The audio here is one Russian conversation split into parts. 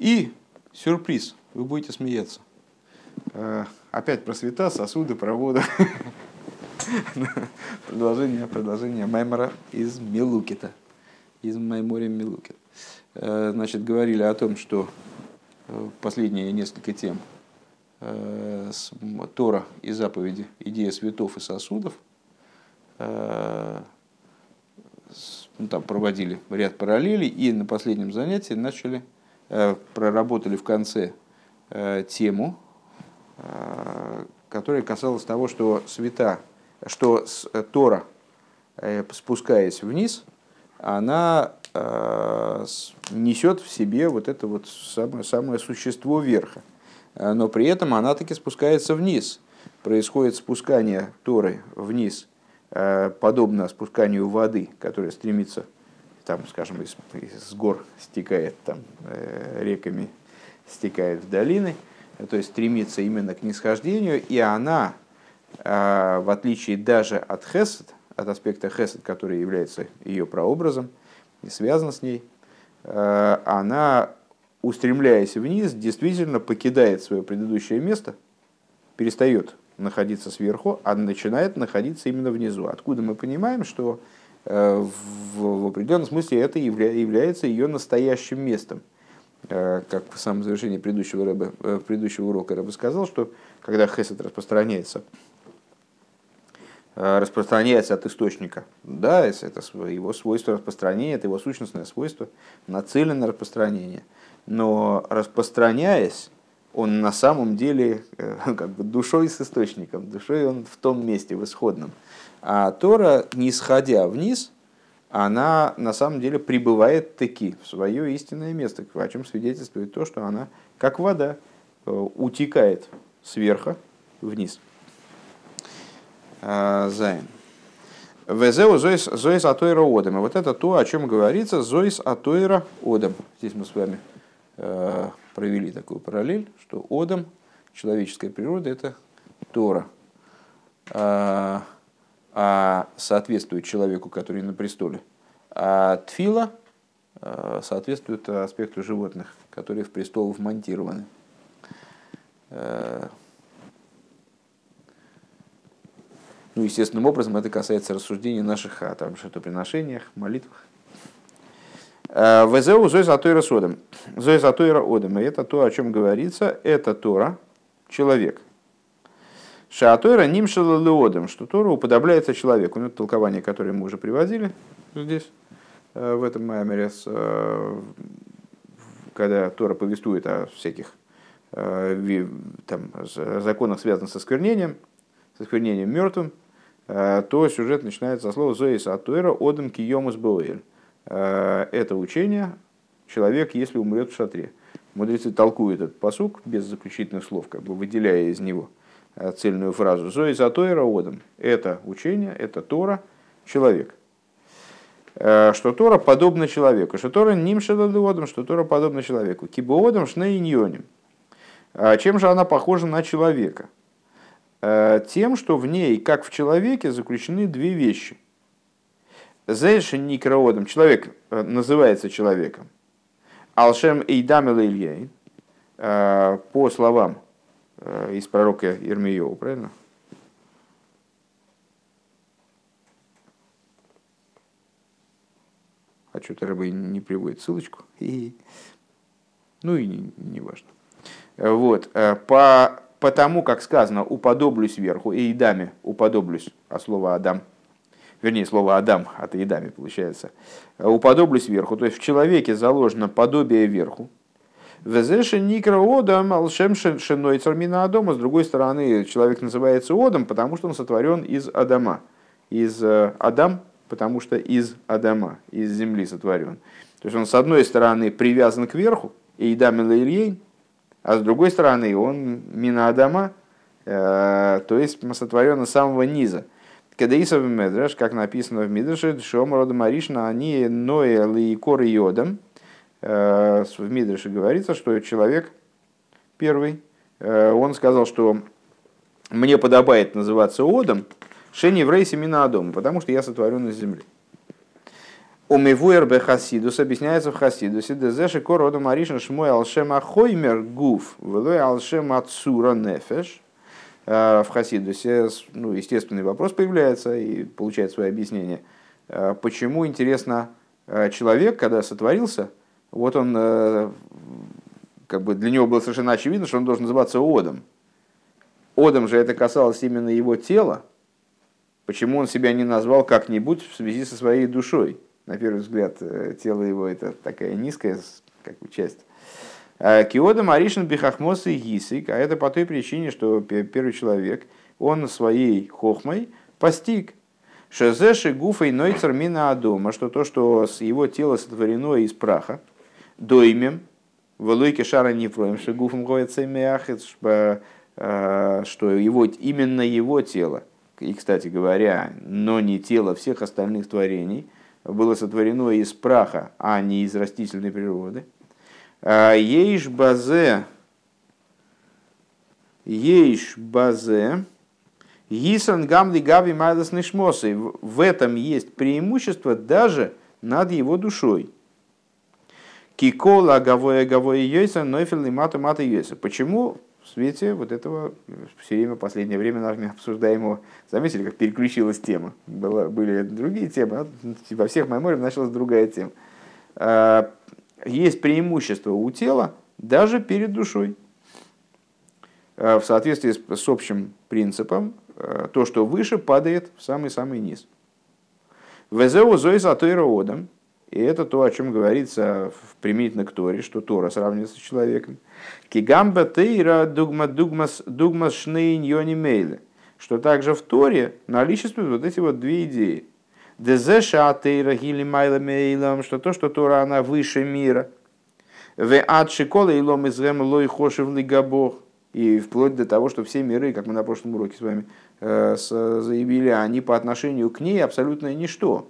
И сюрприз, вы будете смеяться. Э, опять про света, сосуды, проводы. Продолжение, продолжение Маймора из Милукита. Из Майморя Милукит. Э, значит, говорили о том, что э, последние несколько тем Тора и заповеди, идея светов и сосудов, ну, там проводили ряд параллелей, и на последнем занятии начали, проработали в конце тему, которая касалась того, что света, что э, Тора, э, спускаясь вниз, она э, несет в себе вот это вот самое, самое существо верха. Но при этом она таки спускается вниз. Происходит спускание Торы вниз, подобно спусканию воды, которая стремится, там, скажем, из, из гор стекает там, реками, стекает в долины – то есть стремится именно к нисхождению, и она, а, в отличие даже от хесед, от аспекта хесед, который является ее прообразом и связан с ней, а, она, устремляясь вниз, действительно покидает свое предыдущее место, перестает находиться сверху, а начинает находиться именно внизу. Откуда мы понимаем, что э, в определенном смысле это является ее настоящим местом. Э, как в самом завершении предыдущего, рэба, э, предыдущего урока Рэба сказал, что когда хесед распространяется, э, распространяется от источника, да, это его свойство распространения, это его сущностное свойство, нацелено на распространение. Но распространяясь, он на самом деле как бы душой с источником, душой он в том месте, в исходном. А Тора, не сходя вниз, она на самом деле прибывает таки в свое истинное место, о чем свидетельствует то, что она, как вода, э, утекает сверху вниз. А, Зайн. Везеу зоис атойра одем. И вот это то, о чем говорится, зоис атойра одем. Здесь мы с вами э, провели такую параллель, что одем, человеческая природа, это Тора. А, а соответствует человеку, который на престоле. А тфила э, соответствует аспекту животных, которые в престол вмонтированы. Э, ну, естественным образом это касается рассуждений наших о там, жертвоприношениях, молитвах. Э, Везеу зой затойра содом. Зой затойра одом. И это то, о чем говорится. Это Тора, человек – Шаатойра нимшала леодом, что Тора уподобляется человеку. Ну, это толкование, которое мы уже приводили здесь, э, в этом маймере, э, когда Тора повествует о всяких э, там, законах, связанных со сквернением, со сквернением мертвым, то сюжет начинается со слова «Зоис Атуэра одам киомус боэль». Это учение человек, если умрет в шатре. Мудрецы толкуют этот посук без заключительных слов, как бы выделяя из него – цельную фразу. Зои за Тойра одам. Это учение, это Тора, человек. Э, что Тора подобна человеку. Что Тора нимшададуодам, что Тора подобна человеку. Кибоодам шнейньоним. Э, чем же она похожа на человека? Тем, что в ней, как в человеке, заключены две вещи. Зейши никроодом. Человек называется человеком. Алшем Ильей. По словам Э, из пророка Ермиева, правильно? А что-то рыба не приводит ссылочку. И... Ну и не, не важно. Вот. Э, по, по тому, как сказано, уподоблюсь вверху, и едами уподоблюсь, а слово Адам, вернее, слово Адам от едами получается, э, уподоблюсь вверху, то есть в человеке заложено подобие верху, Везеши никра одам алшем шиной цармина адома. С другой стороны, человек называется одом, потому что он сотворен из Адама. Из э, Адам, потому что из Адама, из земли сотворен. То есть он с одной стороны привязан к верху, и Идам Ильей, а с другой стороны он мина Адама, э, то есть сотворен из самого низа. Кадаисов Медреш, как написано в Мидреше, Шомрода Маришна, они ноя лейкор йодом, Э, в Мидреше говорится, что человек первый, э, он сказал, что мне подобает называться Одом, Шени в рейсе Адом, потому что я сотворен из земли. Умивуэр бе хасидус объясняется в хасидусе. Дезеши кор рода маришин шмой алшем ахоймер гуф, велой алшем ацура нефеш. В хасидусе, ну, естественный вопрос появляется и получает свое объяснение. Почему, интересно, человек, когда сотворился, вот он, как бы для него было совершенно очевидно, что он должен называться Одом. Одом же это касалось именно его тела. Почему он себя не назвал как-нибудь в связи со своей душой? на первый взгляд, э, тело его это такая низкая как бы, часть. А Киода Маришин Бихахмос и Гисик, а это по той причине, что первый человек, он своей хохмой постиг, Шезеши гуфой нойцер мина адома, что то, что его тело сотворено из праха, доймем, в луйке шара не проем, что гуфом э, что его, именно его тело, и, кстати говоря, но не тело всех остальных творений – было сотворено из праха, а не из растительной природы. А, ейш базе, ейш базе, Гисан гамли гави майлас нишмосы. В этом есть преимущество даже над его душой. Кикола гавоя гавоя йойса нойфел и мата мата йойса. Почему в свете вот этого все время, последнее время нами обсуждаемого, заметили, как переключилась тема. Было, были другие темы, а во всех мемориях началась другая тема. А, есть преимущество у тела даже перед душой. А, в соответствии с, общим принципом, а, то, что выше, падает в самый-самый низ. Везеу зои затойра одам – и это то, о чем говорится применительно к Торе, что Тора сравнивается с человеком. Кигамба тейра дугма дугмас дугмас шнейн йони мейле. Что также в Торе наличествуют вот эти вот две идеи. Дезеша тейра гили майла мейлам, что то, что Тора, она выше мира. В ад шикола и лом лой хошев лигабох. И вплоть до того, что все миры, как мы на прошлом уроке с вами э, заявили, они по отношению к ней абсолютно ничто.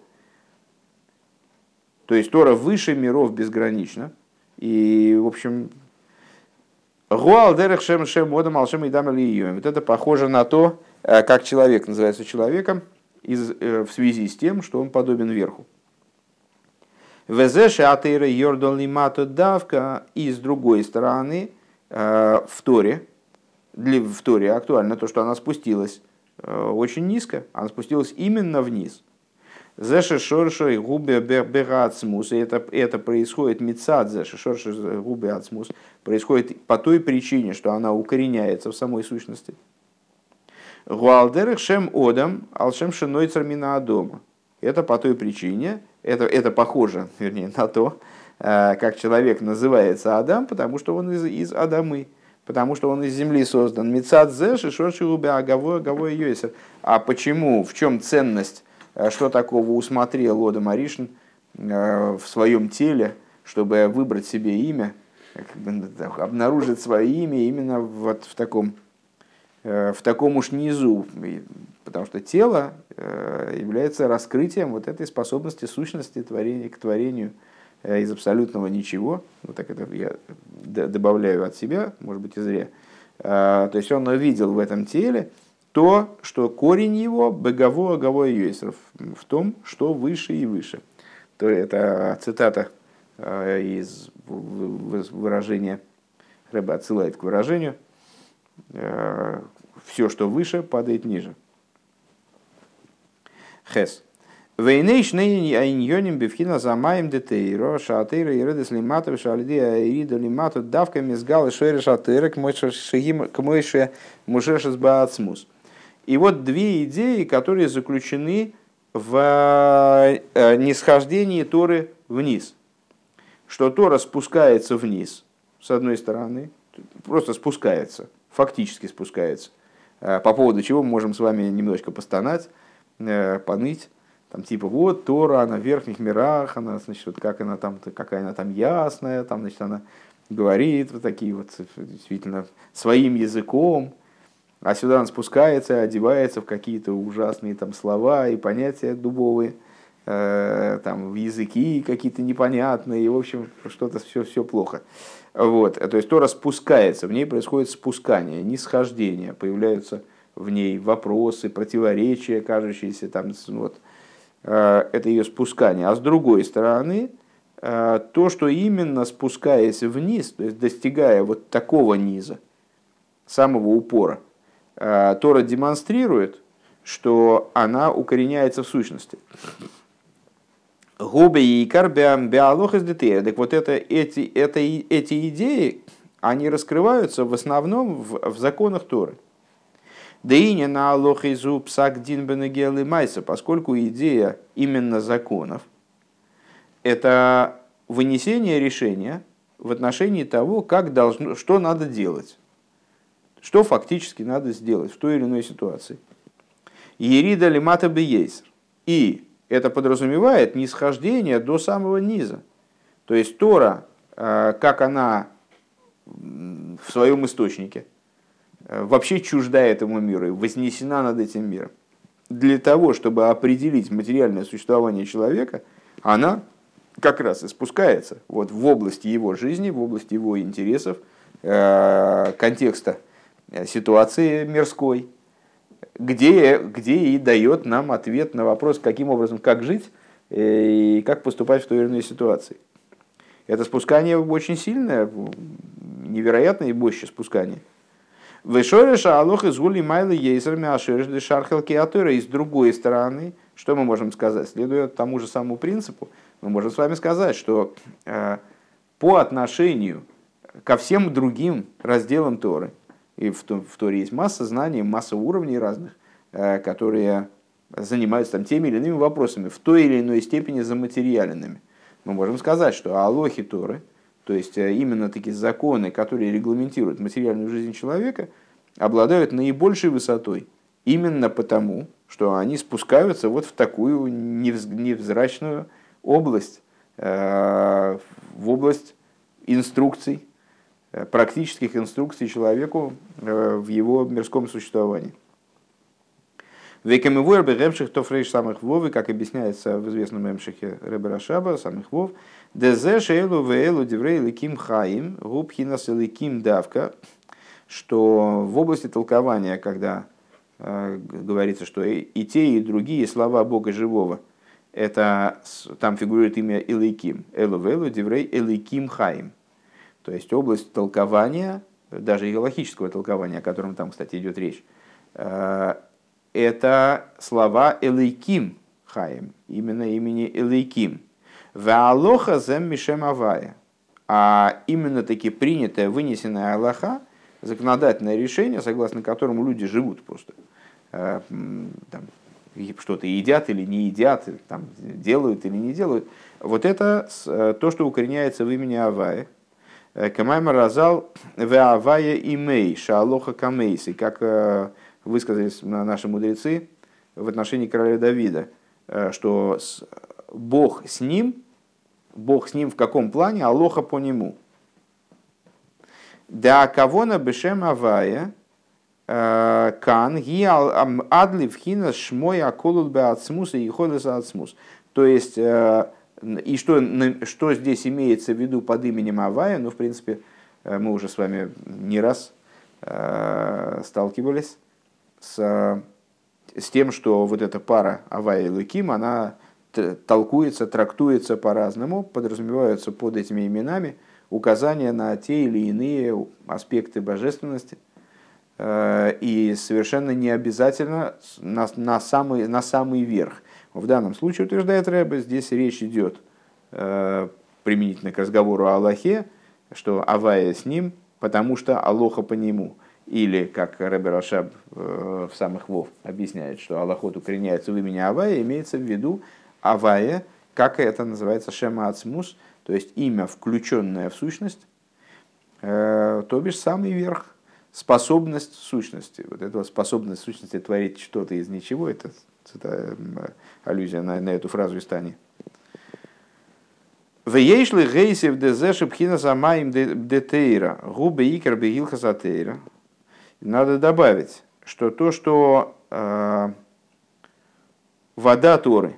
То есть Тора выше миров безгранично. И, в общем, Гуал дерех шем шем модам алшем и Вот это похоже на то, э, как человек называется человеком из, э, в связи с тем, что он подобен верху. Везеше атеира йордон лимато давка. И с другой стороны, э, в Торе, для, в Торе актуально то, что она спустилась очень низко. Она спустилась именно вниз. Зеши шоршой губе бегацмус. Это, это происходит мецад зеши шоршой губе ацмус. Происходит по той причине, что она укореняется в самой сущности. Гуалдерах шем одам алшем шиной цармина дома. Это по той причине, это, это похоже, вернее, на то, э, как человек называется Адам, потому что он из, из Адамы, потому что он из земли создан. Мецад зеши шорши губе агаво агаво йойсер. А почему, в чем ценность что такого усмотрел Лода Маришин э, в своем теле, чтобы выбрать себе имя, как бы, обнаружить свое имя именно вот в таком, э, в таком уж низу, потому что тело является раскрытием вот этой способности сущности творения, к творению из абсолютного ничего, вот так это я добавляю от себя, может быть и зря, то есть он увидел в этом теле то, что корень его бегаво агаво юэсров в том, что выше и выше. То это цитата э, из выражения Рэба отсылает к выражению э, все, что выше, падает ниже. Хес. Вейнейш нейни айньоним бифхина замаем детейро, шатейра и редес лиматов, шальди айрида лимату давка мизгал шойра шатейра к мойше мушешес баацмус. И вот две идеи, которые заключены в э, нисхождении Торы вниз. Что Тора спускается вниз, с одной стороны, просто спускается, фактически спускается. Э, по поводу чего мы можем с вами немножко постонать, э, поныть. Там типа вот Тора, она в верхних мирах, она, значит, вот как она там, какая она там ясная, там, значит, она говорит вот такие вот действительно своим языком, а сюда он спускается, одевается в какие-то ужасные там слова и понятия дубовые, э, там в языки какие-то непонятные, и, в общем, что-то все, все плохо. Вот. То есть Тора спускается, в ней происходит спускание, нисхождение, появляются в ней вопросы, противоречия, кажущиеся там, вот, это ее спускание, а с другой стороны, то, что именно спускаясь вниз, то есть достигая вот такого низа, самого упора, Тора демонстрирует, что она укореняется в сущности. Губы и икар биалох из Так вот это, эти, это, эти идеи, они раскрываются в основном в, в законах Торы. Да и не на алох изу псак дин бенегел майса, поскольку идея именно законов – это вынесение решения в отношении того, как должно, что надо делать, что фактически надо сделать в той или иной ситуации. Ерида лимата бейсер. И это подразумевает нисхождение до самого низа. То есть Тора, э, как она в своем источнике, э, вообще чужда этому миру и вознесена над этим миром. Для того, чтобы определить материальное существование человека, она как раз и спускается вот в области его жизни, в области его интересов, э, контекста ситуации мирской, где, где и дает нам ответ на вопрос, каким образом, как жить и как поступать в той или иной ситуации. Это спускание очень сильное, невероятное и мощное спускание. Вышореша алох из гули майлы ейсерми ашереш де шархелки атыра. И с другой стороны, что мы можем сказать? Следуя тому же самому принципу, мы можем с вами сказать, что э, по отношению ко всем другим разделам Торы, и в, в Торе есть масса знаний, масса уровней разных, э, которые занимаются там теми или иными вопросами, в той или иной степени заматериаленными. Мы можем сказать, что алохи Торы, то есть э, именно такие законы, которые регламентируют материальную жизнь человека, обладают наибольшей высотой. Именно потому, что они спускаются вот в такую невзрачную область, э, в область инструкций, практических инструкций человеку э, в его мирском существовании. Векамивуэр то фрейш самых вовы, как объясняется в известном эмшихе Реберашаба, самых вов, дезе шейлу вейлу диврей ликим хаим, губхинас ликим давка, что в области толкования, когда э, говорится, что и, и те, и другие слова Бога живого, это там фигурирует имя Элейким, Элу вейлу диврей Элейким хаим, то есть область толкования, даже и галахического толкования, о котором там, кстати, идет речь, э, это слова Элейким Хаим, именно имени Элейким. Ваалоха зем мишем авая. А именно таки принятое, вынесенное Аллаха, законодательное решение, согласно которому люди живут просто. Э, там, что-то едят или не едят, там, делают или не делают. Вот это э, то, что укореняется в имени Авая, Э, Камаймар разал веавая имей шаалоха камейси, как э, высказались наши мудрецы в отношении короля Давида, э, что Бог с ним, Бог с ним в каком плане, алоха по нему. Да кого на бешем авая, кан ги адли вхина шмой аколут бе ацмус и ходес ацмус. То есть и что, что здесь имеется в виду под именем Авая, ну, в принципе, э, мы уже с вами не раз э, сталкивались с, с тем, что вот эта пара Авая и Луким, она толкуется, трактуется по-разному, подразумеваются под этими именами указания на те или иные аспекты божественности, э, и совершенно не обязательно на, на, самый, на самый верх – в данном случае, утверждает Рэбе, здесь речь идет э, применительно к разговору о Аллахе, что Авая с ним, потому что Алоха по нему. Или, как Рэбе Рашаб э, в самых Вов объясняет, что Аллахот укореняется в имени Авая, имеется в виду Авая, как это называется, Шема Ацмус, то есть имя, включенное в сущность, э, то бишь самый верх, способность сущности. Вот эта способность сущности творить что-то из ничего, это это аллюзия на, на эту фразу из Тани. Вейшли гейсев дезеши пхина самаим детейра, губы икер бегилха сатейра. Надо добавить, что то, что э, вода Торы,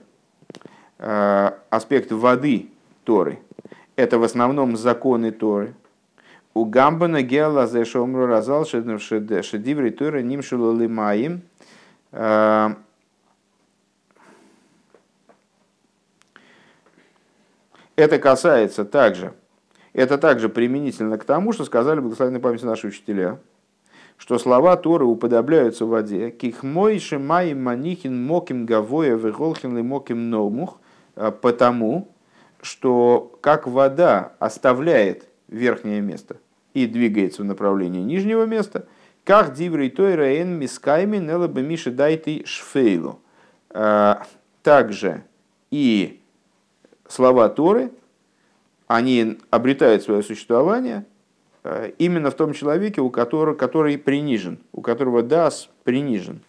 э, аспект воды Торы, это в основном законы Торы. У Гамбана Геала Зешомру Разал Шедиври Тора Нимшилу Лимаим. Это касается также, это также применительно к тому, что сказали благословенной памяти наши учителя, что слова Торы уподобляются воде. Кихмой шимай манихин моким гавоя веголхин ли моким номух, а, потому что как вода оставляет верхнее место и двигается в направлении нижнего места, как диврей тойра эн мискайми нелаба миши дайты шфейлу. А, также и слова Торы, они обретают свое существование а, именно в том человеке, у которого, который принижен, у которого дас принижен.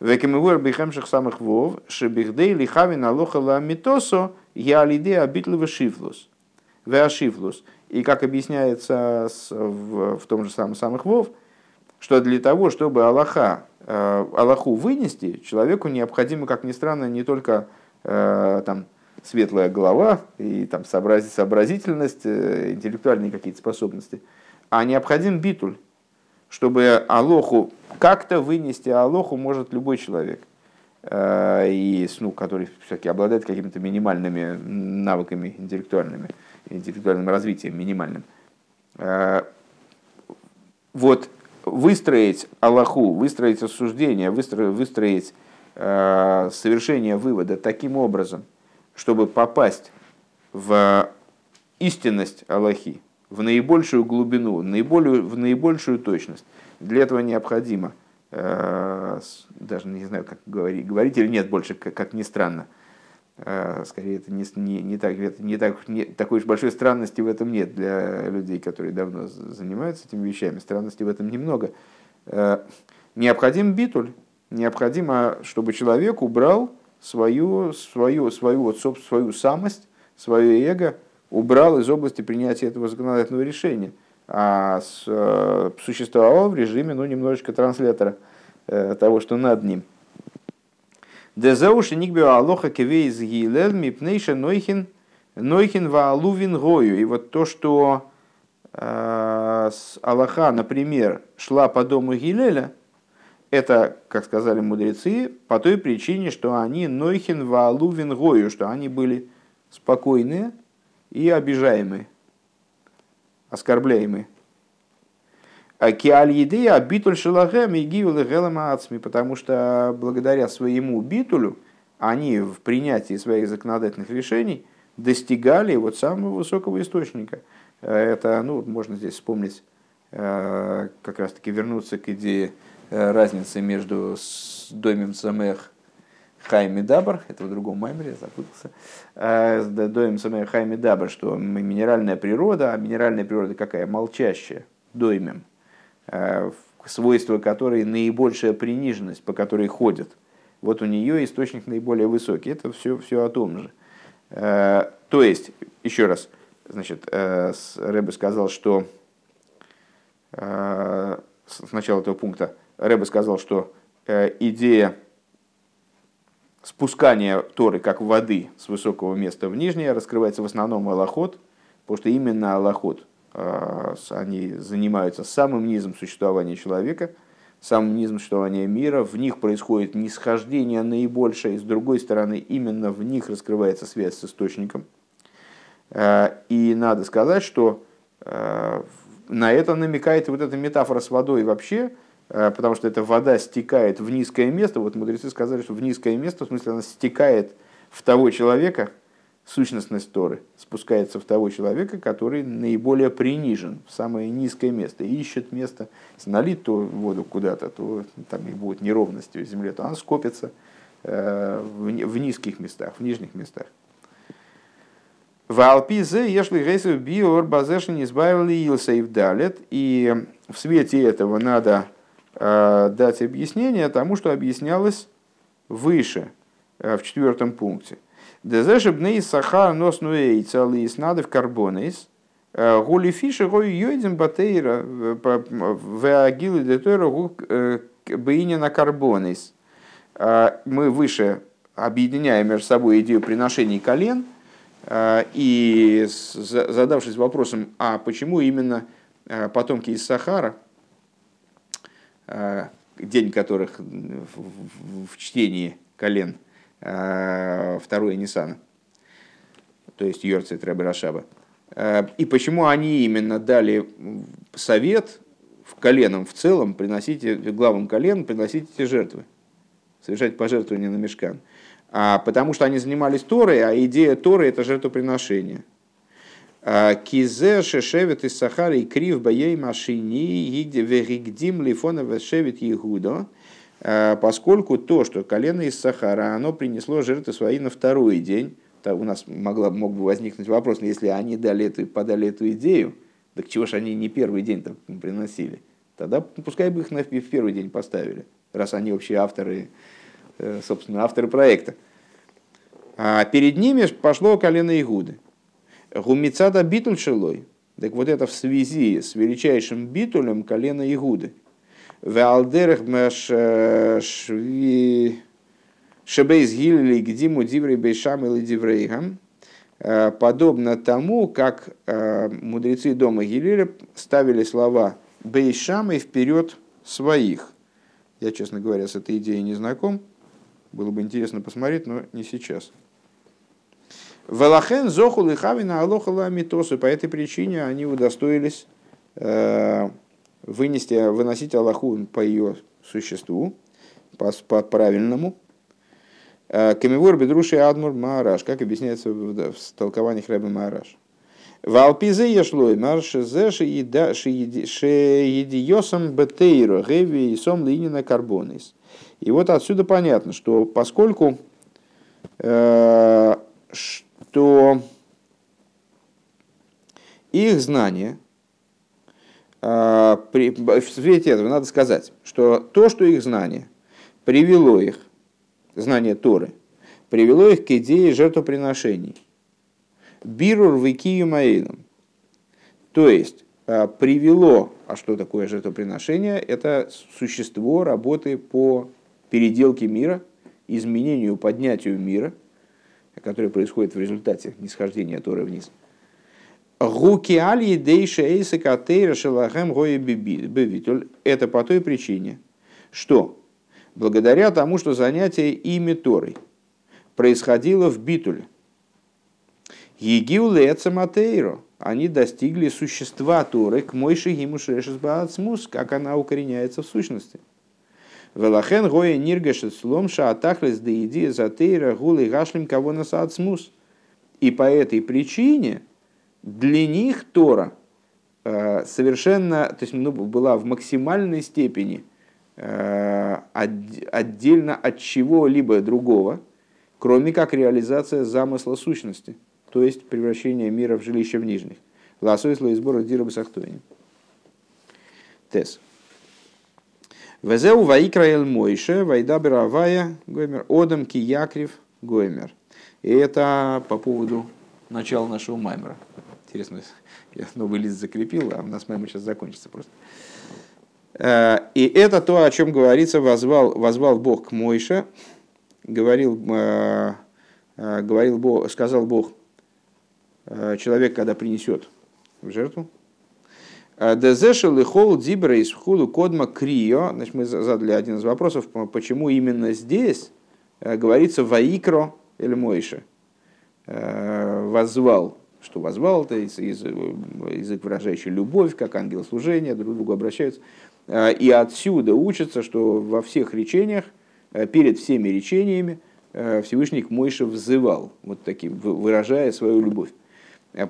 Векемивуэр бихемших самых вов, шебихдей лихавин алоха ла митосо, я алиде обитлова шифлус. Веашифлус. И как объясняется в, в том же самом самых вов, что для того, чтобы Аллаха, э, Аллаху вынести, человеку необходимо, как ни странно, не только э, там, светлая голова и там, сообразительность, э, интеллектуальные какие-то способности, а необходим битуль, чтобы Алоху как-то вынести Алоху может любой человек, и, ну, который все-таки обладает какими-то минимальными навыками интеллектуальными, интеллектуальным развитием минимальным. Вот выстроить Аллаху, выстроить осуждение, выстроить, выстроить э, совершение вывода таким образом, чтобы попасть в истинность Аллахи, в наибольшую глубину, наиболее, в наибольшую точность. Для этого необходимо, э, даже не знаю, как говорить, говорить или нет больше, как, как ни странно, а, скорее, это не, не, не, так, это не, так, не такой уж большой странности в этом нет для людей, которые давно занимаются этими вещами. Странности в этом немного. А, необходим битуль. Необходимо, чтобы человек убрал свою, свою, свою, вот, свою самость, свое эго, убрал из области принятия этого законодательного решения, а с, существовал в режиме ну, немножечко транслятора э, того, что над ним – Дезеуши никбио алоха кевейз гилел мипнейша нойхин нойхин ваалувин гою. И вот то, что э, Аллаха, например, шла по дому Гилеля, это, как сказали мудрецы, по той причине, что они нойхин ваалувин гою, что они были спокойные и обижаемые, оскорбляемые. Киаль-Едея битуль шелахем и гиулы ацми, потому что благодаря своему битулю они в принятии своих законодательных решений достигали вот самого высокого источника. Это, ну, можно здесь вспомнить, э, как раз таки вернуться к идее э, разницы между домем Самех Хайми Дабр, это в другом маймере, я запутался, э, доем Самех Хайми Дабр, что минеральная природа, а минеральная природа какая? Молчащая, доймем – Э, свойства которой наибольшая приниженность, по которой ходят. Вот у нее источник наиболее высокий. Это все, все о том же. Э, то есть, еще раз, значит, э, Рэбе сказал, что с начала этого пункта Рэбе сказал, что идея спускания Торы как воды с высокого места в нижнее раскрывается в основном Аллахот, потому что именно Аллахот а, они занимаются самым низом существования человека, самым низом существования мира, в них происходит нисхождение наибольшее, и с другой стороны, именно в них раскрывается связь с источником. А, и надо сказать, что на это намекает вот эта метафора с водой вообще, потому что эта вода стекает в низкое место. Вот мудрецы сказали, что в низкое место, в смысле она стекает в того человека, сущностность Торы спускается в того человека, который наиболее принижен, в самое низкое место, ищет место. Если налить то воду куда-то, то там и будет неровности в земле, то она скопится э, в низких местах, в нижних местах. В Алпизе, если Гейсов Биор Базешин избавили Илсейв Далет, и в свете этого надо э, дать объяснение тому, что объяснялось выше, э, в четвертом пункте. Дезеше бней сахар нос нуэйца лис надо в карбонейс. Гули фиши гой йойдем батейра в агилы детойра гу бейня на карбонейс. Мы выше объединяем между собой идею приношений колен, и задавшись вопросом, а почему именно потомки из Сахара, день которых в чтении колен – Э, второе Ниссана. то есть Йорцит Рэбе Рашаба. И почему они именно дали совет в коленам в целом приносить, главам колен приносить эти жертвы, совершать пожертвования на мешкан. А, потому что они занимались Торой, а идея Торы – это жертвоприношение. Кизе шешевет из Сахара и крив боей машини вегигдим лифона вешевет Егудо, а, поскольку то, что колено из Сахара, оно принесло жертвы свои на второй день, у нас могла, мог бы возникнуть вопрос, если они дали эту, подали эту идею, так чего же они не первый день там приносили? Тогда пускай бы их на, в первый день поставили, раз они вообще авторы, э, собственно, авторы проекта. А перед ними пошло колено Игуды. Гумицада битуль шелой. Так вот это в связи с величайшим битулем колена Игуды. Валдерах шви шебейс гилли гдиму диврей бейшам или диврейгам. Э, подобно тому, как э, мудрецы дома Гилеля ставили слова Бейшамой вперед своих. Я, честно говоря, с этой идеей не знаком. Было бы интересно посмотреть, но не сейчас. Велахен зоху лихавина алохала митосу. По этой причине они удостоились э, вынести, выносить Аллаху по ее существу, по, по правильному. Э, Камивор бедруши адмур маараш, как объясняется в, в толкованиях Рэбе Маараш. В Алпизе ешлой марш шеедиосам бетейро геви и сом линина карбонис. И вот отсюда понятно, что поскольку э, что их знание, при, в свете этого надо сказать, что то, что их знание привело их, знание Торы, привело их к идее жертвоприношений. Бирур викию маэйлом. То есть, э, привело, а что такое жертвоприношение? Это существо работы по переделке мира, изменению, поднятию мира – которое происходит в результате нисхождения Торы вниз. Гуки аль дейша эйса катейра шелахем гоя бевитуль. Это по той причине, что благодаря тому, что занятие ими Торой происходило в битуле, Егиу лецаматейро, они достигли существа Торы к мойши гиму как она укореняется в сущности – Велахен гоя ниргашет сломша атахлес да иди затейра гулы гашлим кого насацмус. И по этой причине для них Тора э, совершенно, то есть ну, была в максимальной степени э, отдельно от чего-либо другого, кроме как реализация замысла сущности, то есть превращение мира в жилище в нижних. Ласуисло и сбора Дира Басахтуини. Тес. Везеу ваикраэл мойше, вайда бировая, гоймер, одам киякрив, гоймер. И это по поводу начала нашего маймера. Интересно, я новый лист закрепил, а у нас маймер сейчас закончится просто. Э, и это то, о чем говорится, возвал, возвал Бог к Мойше, говорил, э, э, говорил Бог, сказал Бог, человек, когда принесет в жертву, Дезешел и хол дибра из худу кодма крио. Значит, мы задали один из вопросов, почему именно здесь говорится ваикро или мойше. Возвал. Что возвал, это язык, выражающий любовь, как ангел служения, друг к другу обращаются. Э, и отсюда учится, что во всех речениях, перед всеми речениями, Всевышний к Мойше взывал, вот таким, выражая свою любовь.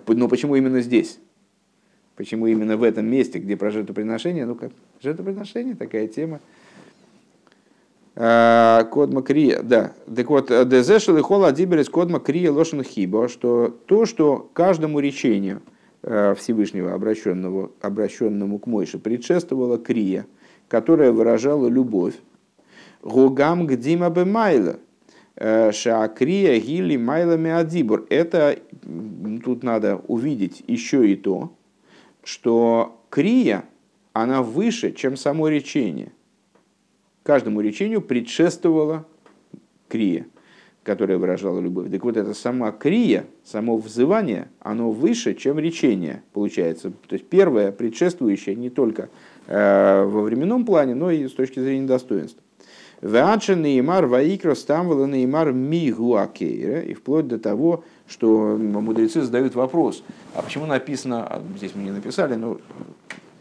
Но почему именно здесь? Почему именно в этом месте, где про жертвоприношение? Ну, как жертвоприношение, такая тема. А, код Макрия, да. Так вот, Дезешел и Хола Диберис Код Макрия Лошен Хибо, что то, что каждому речению Всевышнего, обращенного, обращенному к Мойше, предшествовала Крия, которая выражала любовь. Гугам Гдима Бемайла, э, Шаакрия Гили Майлами Адибур. Это тут надо увидеть еще и то, что крия, она выше, чем само речение. Каждому речению предшествовала крия, которая выражала любовь. Так вот, это сама крия, само взывание, оно выше, чем речение, получается. То есть первое, предшествующее не только э, во временном плане, но и с точки зрения достоинства. Веадша Неймар Ваикрос Тамвала Неймар Мигуакейра, и вплоть до того, что мудрецы задают вопрос, а почему написано, а здесь мы не написали, но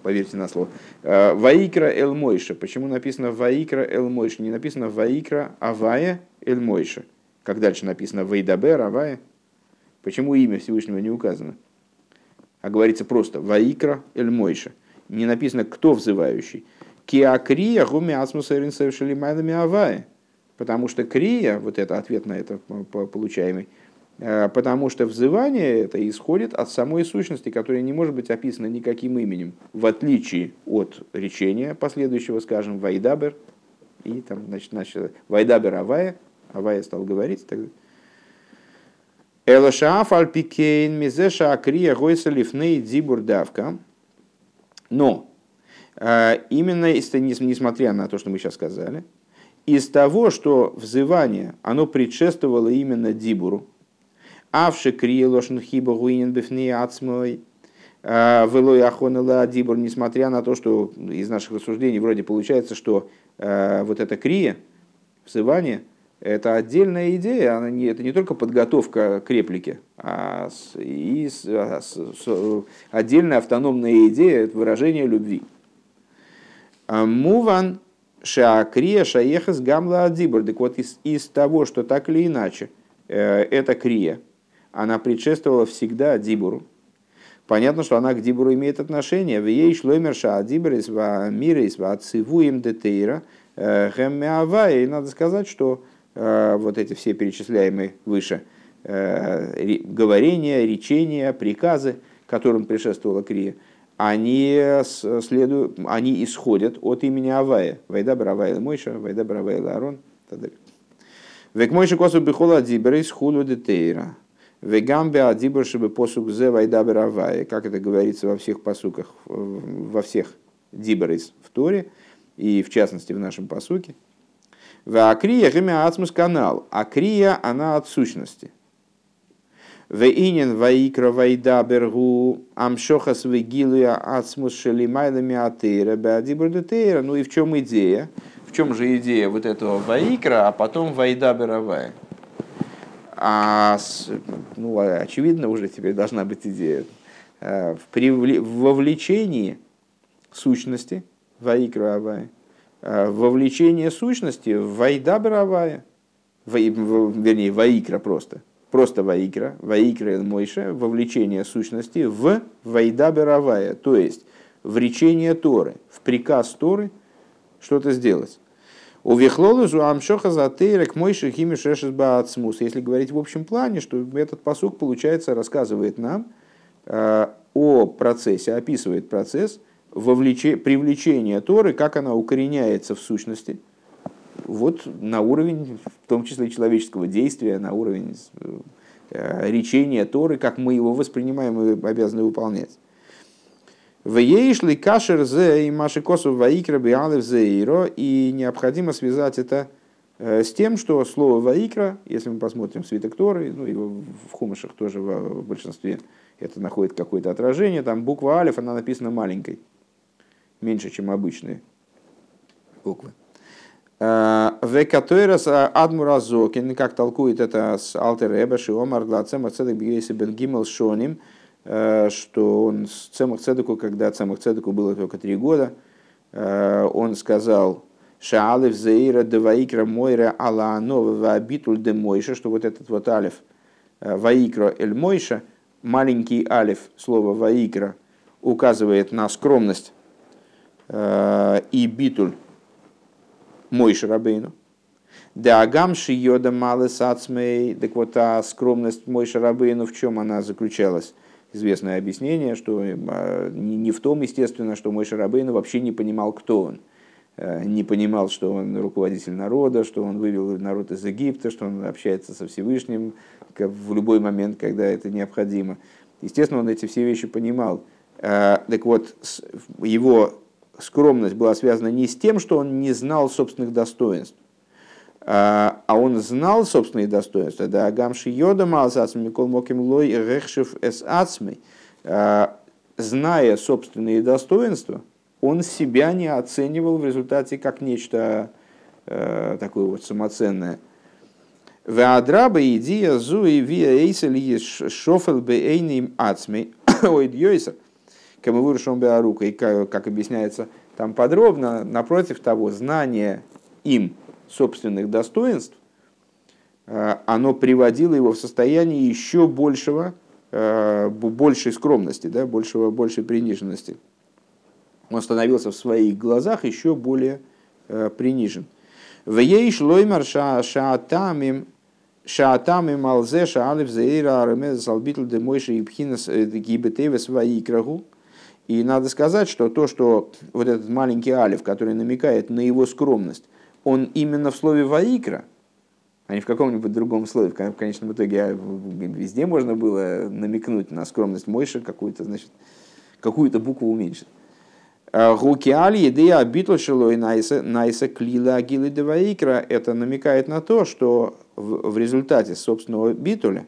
поверьте на слово, э, Ваикра Эл Мойша. Почему написано Ваикра Эл Мойша? Не написано Ваикра Авая Эль Мойша. Как дальше написано Вейдабер Авая. Почему имя Всевышнего не указано? А говорится просто Ваикра Эль Мойша. Не написано, кто взывающий. Киакрия гуми майлами Авая. Потому что крия, вот это ответ на это получаемый, Э, потому что взывание это исходит от самой сущности, которая не может быть описана никаким именем, в отличие от речения последующего, скажем, Вайдабер, и там, значит, значит Вайдабер Авая, Авая стал говорить тогда. Элашааф альпикейн мизеша акрия гойса лифней дзибур давка. Но э, именно несмотря на то, что мы сейчас сказали, из того, что взывание, оно предшествовало именно дибуру, Авши крие лошен хиба гуинен бифни ацмой. А, Велой ахонела дибур, несмотря на то, что из наших рассуждений вроде получается, что а, вот эта крия, взывание, это отдельная идея, она не, это не только подготовка к реплике, а, с, и с, а с, с, отдельная автономная идея, это выражение любви. Муван шаакрия шаехас гамла адибур. Так вот, из, из того, что так или иначе, э, это крия, она предшествовала всегда Дибуру. Понятно, что она к Дибуру имеет отношение. В ей шломерша Дибурис в мирис в отцивуем детейра э, хэммеавая. И надо сказать, что э, вот эти все перечисляемые выше э, говорения, речения, приказы, которым предшествовала Крия, они, следуют, они исходят от имени Авая. Вайда Бравайла Мойша, Вайда Бравайла Арон. Век Мойша Косу Бихола Диберис Хулу Детейра. Вегамбе адибр чтобы посук зе вайдабер авае, как это говорится во всех посуках, во всех диберис в Торе, и в частности в нашем посуке. В акрия гемя ацмус канал. Акрия, она от сущности. В инин ваикра вайдабергу амшохас вегилуя ацмус шелимайлами атеира беадибр детеира. Ну и в чем идея? В чем же идея вот этого ваикра, а потом вайдаберавая? А ну, очевидно уже теперь должна быть идея. Э, в вовлечении сущности, ваикра авая, э, вовлечение сущности в вайда бравая, вернее, ваикра просто, просто ваикра, ваикра мойша, вовлечение сущности в вайда бравая, то есть в речение Торы, в приказ Торы что-то сделать. У Вихлолужу Амшоха Затейрек Мойши Хими Шешес Баацмус. Если говорить в общем плане, что этот посук, получается, рассказывает нам э, о процессе, описывает процесс вовлече, привлечения Торы, как она укореняется в сущности, вот на уровень, в том числе человеческого действия, на уровень э, речения Торы, как мы его воспринимаем и обязаны выполнять. В ейшли кашер зе и маши косу ваикра биалев зеиро. И необходимо связать это э, с тем, что слово ваикра, если мы посмотрим свиток Торы, ну и в хумашах тоже в большинстве это находит какое-то отражение, там буква алиф, она написана маленькой, меньше, чем обычные буквы. Э, Векатойрас Адмуразокин, как толкует это с Алтер Эба, Шиомар, Глацем, Ацедек Бигейси Бен Гимел Шоним, что он с Цемах Цедеку, когда Цемах Цедеку было только три года, э, он сказал, Шаалев Зейра Деваикра Мойра Ала Анова Абитуль де Мойша, что вот этот вот алиф э, Ваикра Эль Мойша, маленький алиф, слово Ваикра, указывает на скромность и битуль Мойша Рабейну. Да агамши йода малы сацмей, так вот а скромность Мойша Рабейну в чем она заключалась? Известное объяснение, что а, не в том, естественно, что мой Шарабейн вообще не понимал, кто он. Э, не понимал, что он руководитель народа, что он вывел народ из Египта, что он общается со Всевышним в любой момент, когда это необходимо. Естественно, он эти все вещи понимал. Э, так вот, его скромность была связана не с тем, что он не знал собственных достоинств, а, а он знал собственные достоинства. Да, Гамши Йода Малсацми Микол Моким Лой Рехшев Эс Ацмей. А, зная собственные достоинства, он себя не оценивал в результате как нечто э, такое вот самоценное. Веадраба идея зуи виа эйсели шофел бейним ацмей ойд йойсер. Кому вырушен беарука. И как объясняется там подробно, напротив того, знание им собственных достоинств, э, оно приводило его в состояние еще большего, э, большей скромности, да, большего, большей приниженности. Он становился в своих глазах еще более э, принижен. В ей шлоймар шаатамим шаатамим алзе шаалев зейра аремез салбитл демойши и пхинас гибетеве свои крагу. И надо сказать, что то, что вот этот маленький алиф, который намекает на его скромность, он именно в слове «ваикра», а не в каком-нибудь другом слове. В конечном итоге а, везде можно было намекнуть на скромность Мойши, какую-то, значит, какую-то букву уменьшить. А, Гукиали едея битл шилой найса клила агилы деваикра. Это намекает на то, что в результате собственного битуля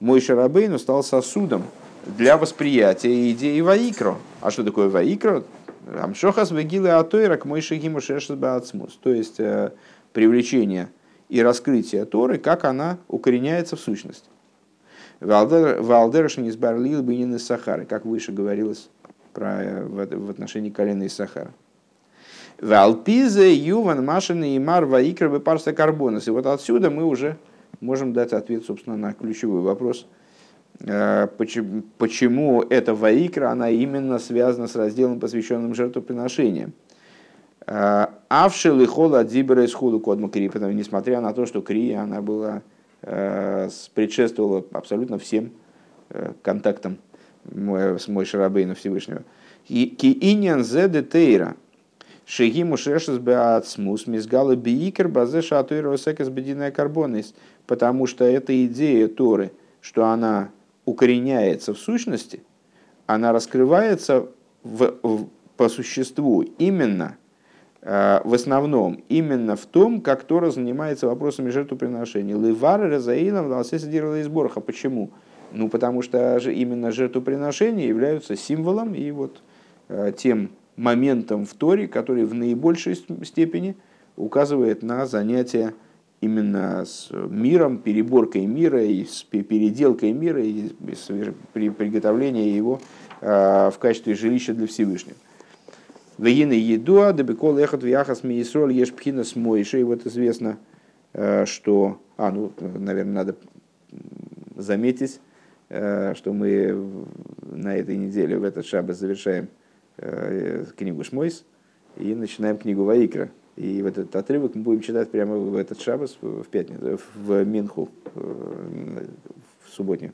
мой Шарабейну стал сосудом для восприятия идеи Ваикро. А что такое Ваикро? Амшохас вегилы атойра к мой шагиму То есть э, привлечение и раскрытие Торы, как она укореняется в сущности. Валдершин из Барлил Бенин из Сахары, как выше говорилось про, э, в, отношении колена из Сахара. Валпизе Юван Машин и Мар Ваикра Парса Карбонас. И вот отсюда мы уже можем дать ответ, собственно, на ключевой вопрос – почему, почему эта ваикра, она именно связана с разделом, посвященным жертвоприношениям. Э, Авшил и хола дибера из худу кодму кри, потому несмотря на то, что кри, она была, э, предшествовала абсолютно всем контактам с мой Шарабейна Всевышнего. Ки иньян зе де тейра, шегиму шешес беацмус, мизгала биикер базе шатуира секес бединая карбонис, потому что эта идея Торы, что она укореняется в сущности, она раскрывается в, в, по существу именно, э, в основном, именно в том, как Тора занимается вопросами жертвоприношения. Ливар Разаилом Лалсесидировала из Борха. Почему? Ну, потому что именно жертвоприношения являются символом и вот э, тем моментом в Торе, который в наибольшей степени указывает на занятие именно с миром, переборкой мира, и с переделкой мира, и при приготовлении его а, в качестве жилища для Всевышнего. Вегины едуа, дебекол эхот вяхас миисроль еш пхина с вот известно, а, что... А, ну, наверное, надо заметить, а, что мы на этой неделе, в этот шаббат, завершаем книгу Шмойс и начинаем книгу Ваикра. И вот этот отрывок мы будем читать прямо в этот шабас, в пятницу, в Минху, в субботнюю.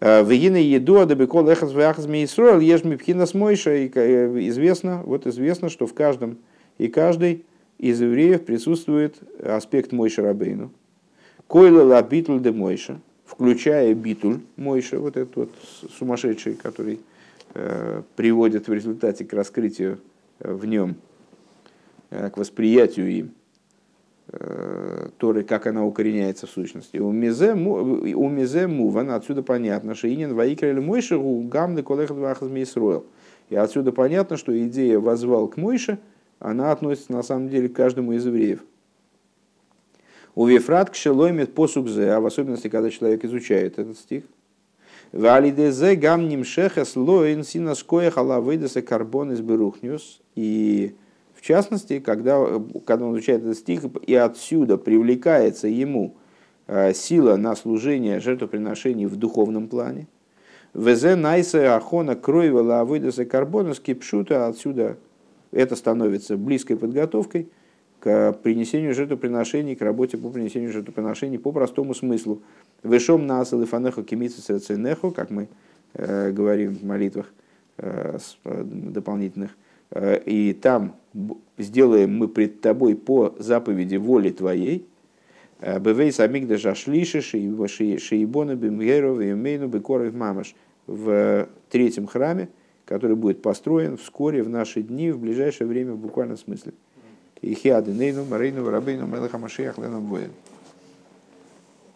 Вегина еду, адабекол эхас вяхас мейсроэл, ешь мипхина э, известно, вот известно, что в каждом и каждый из евреев присутствует аспект Мойша Рабейну. Койла ла битуль де Мойша, включая битуль Мойша, вот этот вот сумасшедший, который э, приводит в результате к раскрытию э, в нем Э, к восприятию им э, Торы, как она укореняется в сущности. У мизе муван, отсюда понятно, что инин ваикра или мойша гамны колехат вахаз мисроил. И отсюда понятно, что идея возвал к Мойше, она относится на самом деле к каждому из евреев. У Вифрат к шелоймет посукзе, а в особенности, когда человек изучает этот стих. Валидезе гам нимшехес лоин синаскоя халавейдеса карбон из берухнюс. И частности, когда, когда он изучает этот стих, и отсюда привлекается ему э, сила на служение жертвоприношений в духовном плане. Везе найсе ахона кроевела авыдаса карбона скипшута. Отсюда это становится близкой подготовкой к принесению жертвоприношений, к работе по принесению жертвоприношений по простому смыслу. Вышом на асалифанеху кемица как мы э, говорим в молитвах э, э дополнительных. Э, и там сделаем мы пред тобой по заповеди воли твоей, э, Бевей самигда жашлиши шиибона бимгеров и мейну бекоров мамаш в третьем храме, который будет построен вскоре в наши дни, в ближайшее время в буквальном смысле. И хиады нейну, марейну, рабейну, мелаха машиях, леном воин.